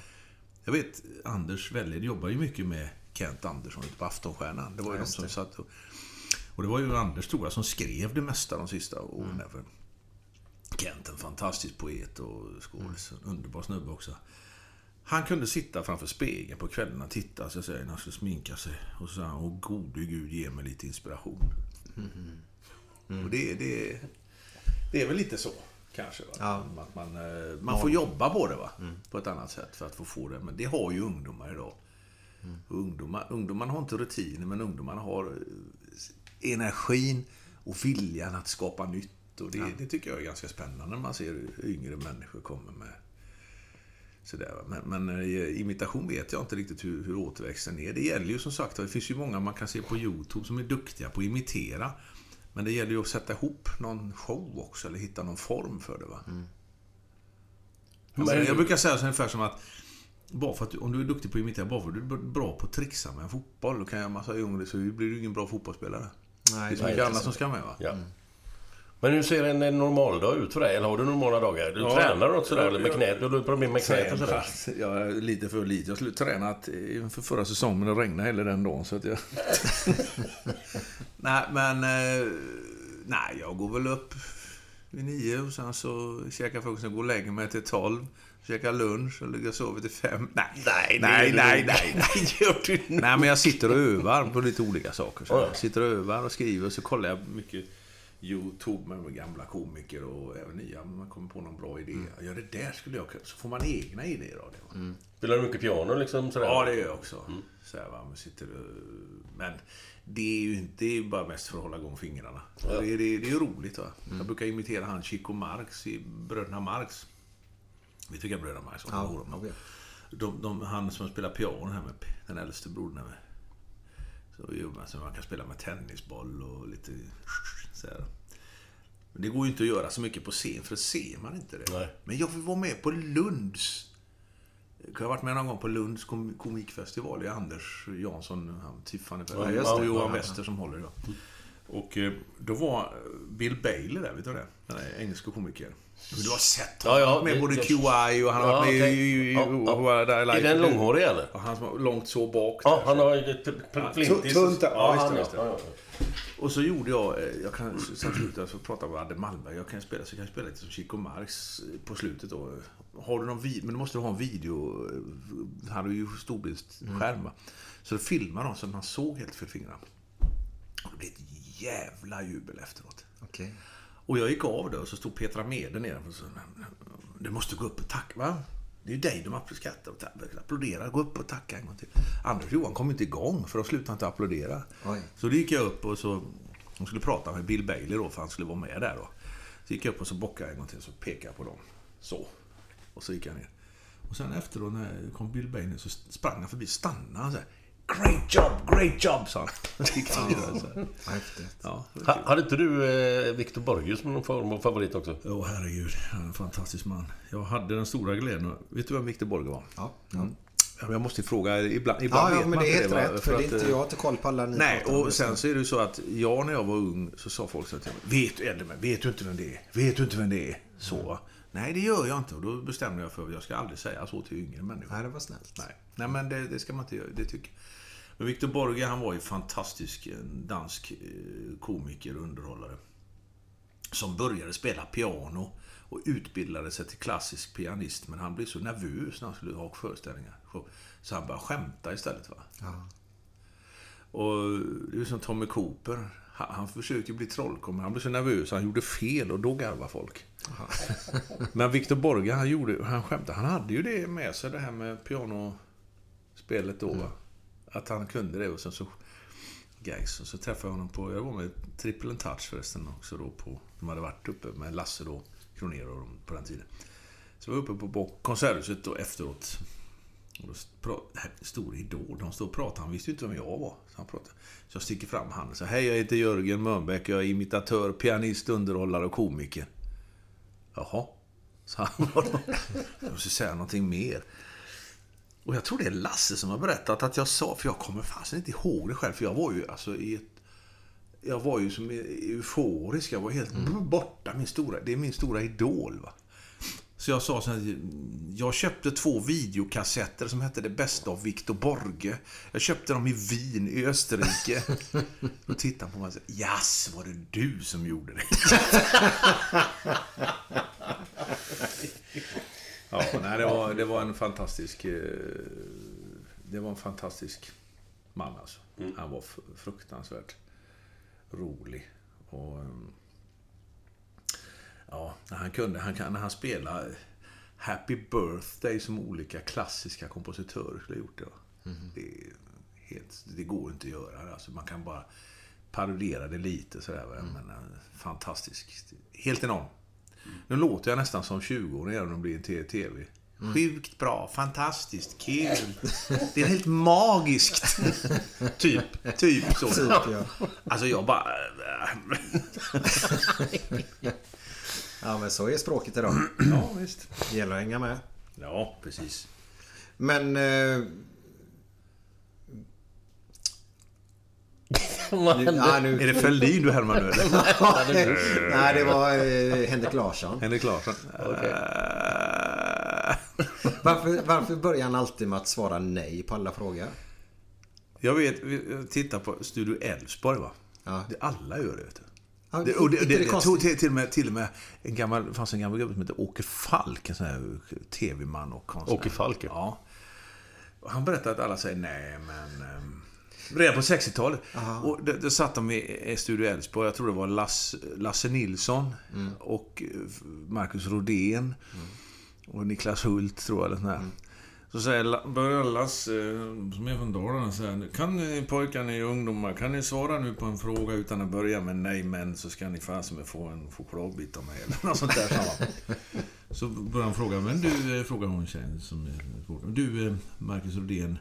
Jag vet, Anders Welled jobbar ju mycket med Kent Andersson ute på Aftonstjärnan. Det var ju de just som det. satt och, och det var ju Anders jag som skrev det mesta de sista åren. för Kent, en fantastisk poet och skådis. En underbar snubbe också. Han kunde sitta framför spegeln på kvällarna och titta så säga, när han skulle sminka sig. Och så sa han, åh gode gud, ge mig lite inspiration. Och det, det, det är väl lite så, kanske. Ja. Att man, eh, man får jobba på det va? på ett annat sätt för att få få det. Men det har ju ungdomar idag. Och Ungdomar, ungdomarna har inte rutiner, men ungdomarna har eh, energin och viljan att skapa nytt. Och det, det tycker jag är ganska spännande när man ser hur yngre människor kommer med sådär. Men, men eh, imitation vet jag inte riktigt hur, hur återväxten är. Det gäller ju som sagt, det finns ju många man kan se på YouTube som är duktiga på att imitera. Men det gäller ju att sätta ihop någon show också, eller hitta någon form för det. va. Alltså, jag brukar säga så ungefär som att bara för att om du är duktig på att imitera, bara för att du är bra på att trixa med en fotboll, då kan jag massa yngre så blir du ingen bra fotbollsspelare. Nej, det är så mycket annat som ska med va? Ja. Men hur ser en, en normal dag ut för dig? Eller har du normala dagar? Du Ja. tränar något sådär? Ja, Eller med ja. knät? Du har problem med knät och sådär? Är lite för lite. Jag skulle tränat inför förra säsongen, men det regnade hela den dagen. Så att jag... nej, men... Eh, nej, jag går väl upp vid nio och sen så käkar frukost, sen går och lägger mig till tolv. Käkar lunch och ligger och sover till fem. Nej, nej, nej, nej, nej, nej, gör du inte. Nej, men jag sitter och övar på lite olika saker. Så Ja, ja. jag sitter och övar och skriver och så kollar jag mycket Youtube med gamla komiker och även nya. Man kommer på någon bra idé. Ja, det där skulle jag kunna... Så får man egna idéer av det. va. Spelar du mycket piano liksom? Sådär? Ja, det gör jag också. Så här, va, man sitter och, men det är ju inte, det är bara mest för att hålla igång fingrarna. Det, är- det, är- det är ju roligt. Va? Jag brukar imitera han Chico Marx i Bröderna Marx. Vet du vilka Bröderna Marx var? Ja, de, de, de, han som spelar piano här med den äldste brodern. här Med. Så gör man så man kan spela med tennisboll och lite så här. Men det går ju inte att göra så mycket på scen, för det ser man inte det. Nej. Men jag vill vara med på Lunds jag har varit med någon gång på Lunds kom- komikfestival. Det är Anders Jansson, han, Tiffany Ja, ja, och Johan ja, ja. Wester som håller idag. Och eh, då var Bill Bailey där, vet du det? Den där engelska komikern. Du har sett Ja, ja, honom. med det- både QI och han har Ja, varit med i... Ja, ja. Är den långhårig eller? Ja, han som har långt så bak. Ja, han har ju ett pl- flintis. tunt, ja, just det, Och så gjorde jag, eh, jag kan slutade jag så pratade med Adde Malmberg. Jag kan spela så kan jag spela lite som Chico Marx eh, på slutet då. Har du någon video, men då måste du ha en video. eh, Han hade ju storbildsskärm va? Så då filmade de så man såg helt för fingrarna. Och det blev ett jävla jubel efteråt. Okej. Och jag gick av där och så stod Petra Mede nere och Du måste gå upp och tacka, va? Det är ju dig de och applåderar. Gå upp och tacka en gång till. Anders Johan kom inte igång för de slutade inte applådera. Oj. Så då gick jag upp och så... De skulle prata med Bill Bailey då, för han skulle vara med där då. Så gick jag upp och så bockade jag en gång till, så pekade jag på dem. Så. Och så gick jag ner. Och sen efter då, när kom Bill Bailey så sprang han förbi, stannade han så här. Great job, great job, sa han. Så gick han vidare så här. Vad häftigt. Ja, det var Ha, kul. hade inte du eh, Victor Borge som någon form av favorit också? Åh herregud, han är en fantastisk man. Jag hade den stora glädjen. Vet du vem Victor Borge var? Ja. Mm. Jag måste ju fråga, ibland, ibland Ja, ja, vet men det är helt va? rätt. För, det är att, inte eh, jag har inte koll på alla ni Nej, och sen så är det ju så att jag när jag var ung så sa folk så att vet du, eller, vet du inte vem det är? Vet du inte vem det är? Så. va? Nej, det gör jag inte. Och då bestämde jag för att jag ska aldrig säga så till yngre människor. Nej, det var snällt. Nej, Nej men det, det ska man inte göra. Det tycker jag. Men Victor Borge, han var ju fantastisk en dansk eh, komiker och underhållare. Som började spela piano och utbildade sig till klassisk pianist. Men han blev så nervös när han skulle ha föreställningar. Så- han började skämta istället. Va? Ja. Och det är som Tommy Cooper. Han, försökte bli trollkarl, han blev så nervös. Han gjorde fel och då garvade folk. men Victor Borge, han, gjorde, han skämtade. Han hade ju det med sig, det här med pianospelet då. Va? Att han kunde det och sen så gags. Och så träffade jag honom på, jag var med Triple and Touch förresten också då på, de hade varit uppe med Lasse då, Kronér och dem på den tiden. Så var jag uppe på, Konserthuset då efteråt. Och då pra- det här är en stor idol. De stod och pratade. Han visste ju inte vem jag var. Så, han pratade. så jag sticker fram handen och säger Hej, jag heter Jörgen Mörnbäck. Jag är imitatör, pianist, underhållare och komiker. Jaha. Så han Jag måste säga någonting mer. Och jag tror det är Lasse som har berättat att jag sa, för jag kommer fasen inte ihåg det själv, för jag var ju alltså i ett... Jag var ju som euforisk, jag var helt borta. Min stora, det är min stora idol. Va? Så jag sa så här, jag köpte två videokassetter som hette Det bästa av Victor Borge. Jag köpte dem i Wien i Österrike. Då tittade han på mig och sa, Jas, var det du som gjorde det? ja, nej, det var, det var en fantastisk... eh, Det var en fantastisk man alltså. Han var fruktansvärt rolig. Och... ehm, Ja, när han kunde, han, när han spelade Happy Birthday som olika klassiska kompositörer skulle ha gjort det. Va? Det, helt, det går inte att göra. Alltså, man kan bara parodera det lite sådär. va. Men, eh, fantastiskt. Helt enorm. Nu låter jag nästan som 20-åring även om det blir TV. Sjukt bra, fantastiskt, kul. Det är helt magiskt. typ, typ så. Typ, ja. Alltså jag bara... Ja, men så är språket idag. ja, visst. Det gäller att hänga med. Ja, precis. Men... Eh, Vad nu, hände? ja, nu, Är det Fälldin du härmar nu eller? Nej, det var eh, Henrik Larsson. Henrik Larsson? Okej. Eh, Varför, varför börjar han alltid med att svara nej på alla frågor? Jag vet, vi tittar på Studio Älvsborg va? Ja. Det, alla gör det vet du. Ja, Det, och det, det, det tog till, till, och med, till och med en gammal, det fanns en gammal gubbe som hette Åke Falk, en sån här tv-man och konstnär. Åke Falk, ja. han berättade att alla säger nej, men... Um, redan på 60-talet. Och då, då satt de i, i Studio Älvsborg, jag tror det var Lass, Lasse Nilsson Mm. och eh, Marcus Rodén och Niklas Hult, tror jag. Eller sån här. Mm. Så säger, börjar Lasse, som är från Dalarna, säga Kan ni pojkar, ni ungdomar, kan ni svara nu på en fråga utan att börja med nej men så ska ni fasen med få en chokladbit av mig eller något sånt där. Så börjar han fråga, men du, eh, frågar hon tjejen som är. Du, eh, Marcus Rodén,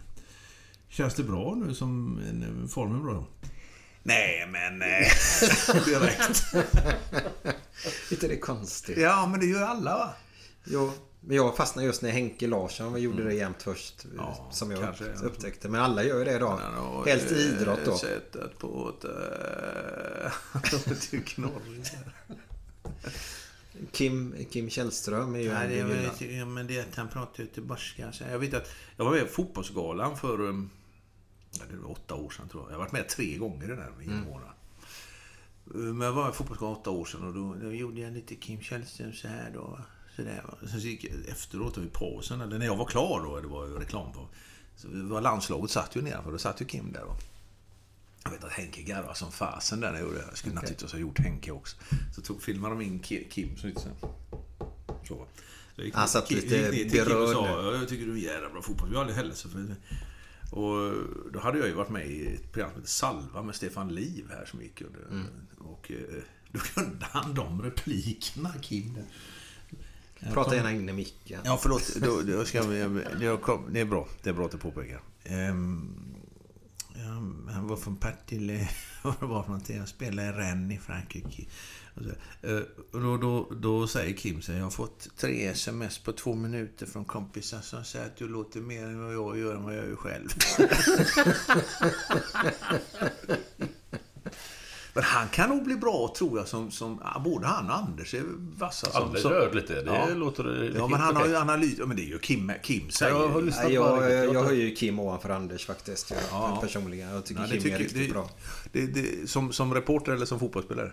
känns det bra nu som en, eh, formen bra? Nej, men... eh, Direkt. inte det konstigt? Ja, men det gör alla va? Jo, men jag fastnade just när Henke Larsson gjorde det jämt först. Mm. Ja, som jag kanske, upptäckte. Men alla gör ju det idag. Helst eh, idrott då. Sättet på ett... till knorring. Kim, Kim Källström är ju Nej, en det hyllad. väl- ja, men det är att han pratar göteborgska. Jag vet att jag var med i Fotbollsgalan för um, det var åtta år sedan tror jag. Jag har varit med tre gånger i den här genom Mm. åren. Men jag var i Fotbollsgalan åtta år sedan och då, då gjorde jag lite Kim Källström så här då. Så där. Sen så gick efteråt, i pausen, eller när jag var klar då, det var ju reklam på. Så var landslaget satt ju nedanför, då satt ju Kim där då. Jag vet att Henke garvade som fasen där när jag gjorde det. Jag skulle naturligtvis ha gjort Henke också. Så tog, filmade de in Ki- Kim som lite så. så. Så gick Han satt lite till Kim och berörd sa, nu. "Ja, jag tycker du är en jävla bra fotboll. Vi har aldrig hälsa för Och då hade jag ju varit med i ett program som heter Salva med Stefan Liv här som gick under. Mm. Och eh, då kunde han de replikerna, Kim. Prata gärna in i micken. Ja, förlåt. Då, då ska vi, det, är bra. Det är bra att du påpekar. Um, ja, han var från Partille. Vad var för någonting. Han spelade i Rennes i Frankrike. Och, så, eh, då, då, då säger Kim så här, jag har fått tre sms på två minuter från kompisar som säger att du låter mer än vad jag gör än vad jag gör själv. Men han kan nog bli bra, tror jag, som... som ja, både han och Anders är vassa. Som, Aldrig som, hört lite. Det låter Ja, helt men han har ju analys... Ja, men det är ju Kim, Kim säger Jag har ju. lyssnat Nej, på jag, det. jag, låter- höjer ju Kim ovanför Anders faktiskt. Jag, Ja. Personligen. Jag tycker Ja, det Kim är tycker- riktigt det- bra. Det, det, som, som reporter eller som fotbollsspelare?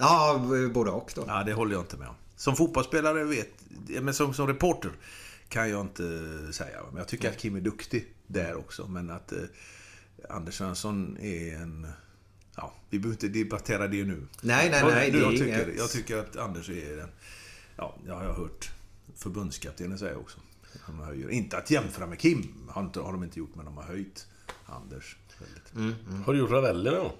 Ja, både och då. Ja, det håller jag inte med om. Som fotbollsspelare vet... Men som, som reporter kan jag inte säga. Men jag tycker att Kim är duktig där också. Men att eh, Anders Svensson är en... Ja, vi behöver inte debattera det nu. Nej, nej, Jag- nej, det är jag, tycker, inget- jag tycker att Anders är en... Ja, jag har hört förbundskaptenen säga också. Han höjer. Inte att jämföra med Kim, har, inte, har de inte gjort, men de har höjt Anders väldigt. Har du gjort Ravelli någon gång?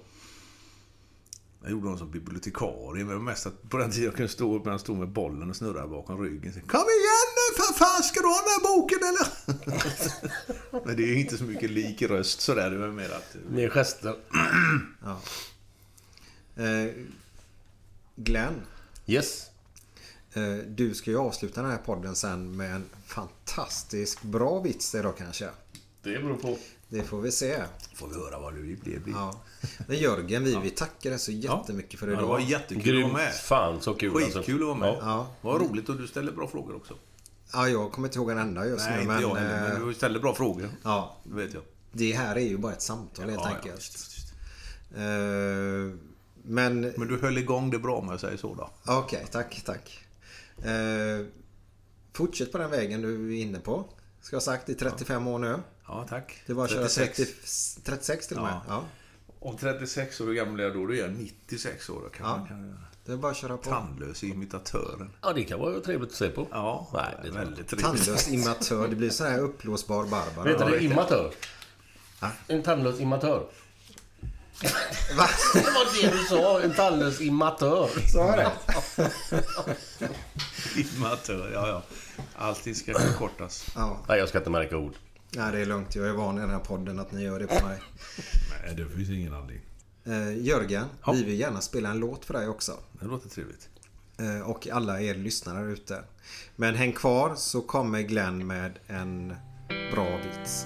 Jag gjorde honom som bibliotekarie, men det var mest att på den tiden jag kunde stå upp när han stod med bollen och snurrade bakom ryggen. Så, Kom igen nu för fan, ska du ha den här boken eller? men det är ju inte så mycket lik röst sådär, det var mer att... Mer gester. Eh, Glenn. Yes. Eh, du ska ju avsluta den här podden sen med en fantastisk bra vits idag kanske. Det beror på. Det får vi se. Får vi höra vad det blir. Ja. Men Jörgen, vi, vi tackar dig så jättemycket för Ja, idag. det var jättekul att vara med. Fan så kul alltså. Skitkul att vara med. Ja. Ja. Vad roligt och du ställer bra frågor också. Ja, jag kommer inte ihåg en enda just Nej, nu. inte Men, jag heller, eh, men du ställer bra frågor. ja, Det vet jag. det här är ju bara ett samtal helt Ja, ja, enkelt. visst, visst. Eh, men Men du höll igång det bra om jag säger så då. Okej, tack, tack. Eh, fortsätt på den vägen du är inne på. Ska jag ha sagt i 35 år nu. Ja, tack. Det var att köra 36. 30, 36 till och med. Ja. Ja. Om 36 år, hur gammal är jag då? Då är jag 96 år. Då kan Ja. man kan, Det är bara att köra på. tandlös imitatören. Ja, det kan vara trevligt att se på. Ja, Nej, det är väldigt trevligt. Tandlös imatör. Det blir så här uppblåsbar Barbara. Vet du det? Immatör. Va? En tandlös immatör. Va? Det var det du sa. En tandlös immatör. Sa jag det? Imatör, ja, ja. Allting ska förkortas. Ja. Nej, jag ska inte märka ord. Nej, det är lugnt. Jag är van i den här podden att ni gör det på mig. Nej, det finns ingen anledning. Eh, Jörgen, Ja. vi vill gärna spela en låt för dig också. Det låter trevligt. Eh, och alla er lyssnare ute. Men häng kvar så kommer Glenn med en bra vits.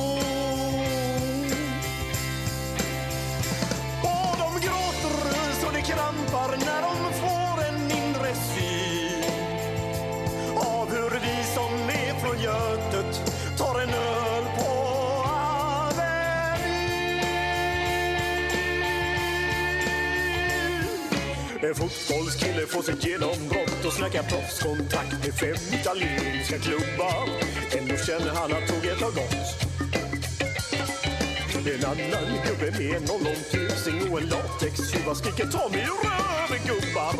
När de får en inre syn av hur vi som är från Götet tar en öl på Avenyn. En fotbollskille får sitt genombrott och snackar proffskontakt med fem italienska klubbar. Ändå känner han att tåget har gått. En annan gubbe med en ollontusing och en latextjuva skriker ta mig i röven gubbar.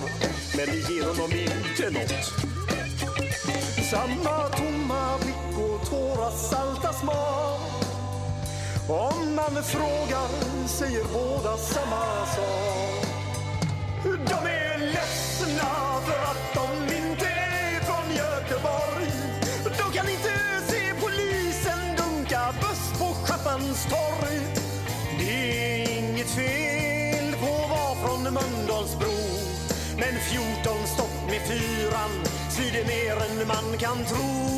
Men det ger honom inte nåt. Samma tomma blick och tårar salta smak. Om man frågar säger båda samma sak. De är ledsna för att de inte är från Göteborg. På Det är inget fel på att vara från Mölndalsbro. Men 14 stopp med fyran svider mer än man kan tro.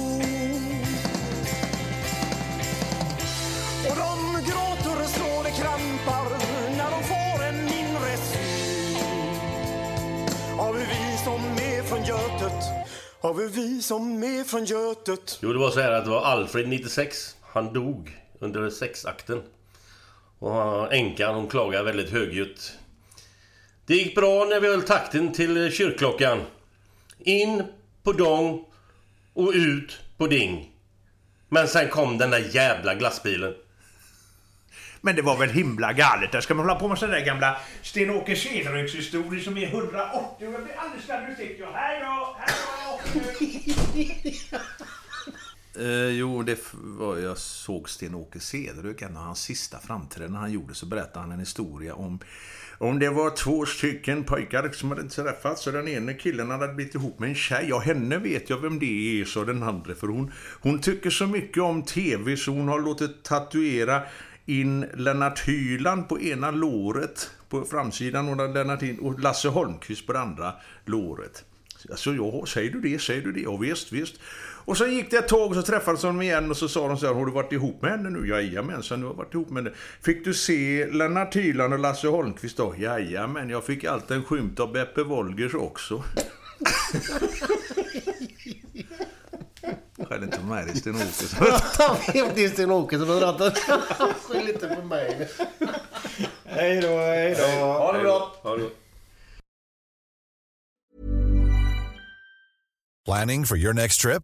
Och de gråter så det krampar när de får en inre syn av vi som är från Götet har vi vi som är från Götet Jo, det var så här att det var Alfred 96. Han dog under sexakten. Och änkan hon klagade väldigt högljutt. Det gick bra när vi höll takten till kyrkklockan. In på dong och ut på ding. Men sen kom den där jävla glassbilen. Men det var väl himla galet. Där ska man hålla på med sådana där gamla Sten-Åke Cederhök-historier som är 180. Och jag blir alldeles nervös. Jag, hej då, hej då. Eh, jo, det var, jag såg Sten-Åke Cederhök, en av hans sista framträdanden han gjorde, så berättade han en historia om om det var två stycken pojkar som hade träffats och den ene killen hade blivit ihop med en tjej. Ja, henne vet jag vem det är, så den andra. För hon, hon tycker så mycket om tv så hon har låtit tatuera in Lennart Hyland på ena låret på framsidan och, Lennart in, och Lasse Holmqvist på det andra låret. Alltså, ja, säger du det, säger du det? Ja, visst, visst. Och sen gick det ett tag och så träffades de igen och så sa de så här, har du varit ihop med henne nu? Jajamensan, du har varit ihop med henne. Fick du se Lennart Hyland och Lasse Holmqvist då? Jajamän, jag fick allt en skymt av Beppe Wolgers också. Skäll inte på mig, det är Sten-Åke. Det är Sten-Åke som den. Skyll inte på mig. Hej då, hej då. Ha det bra. Ha det bra. Planning for your next trip?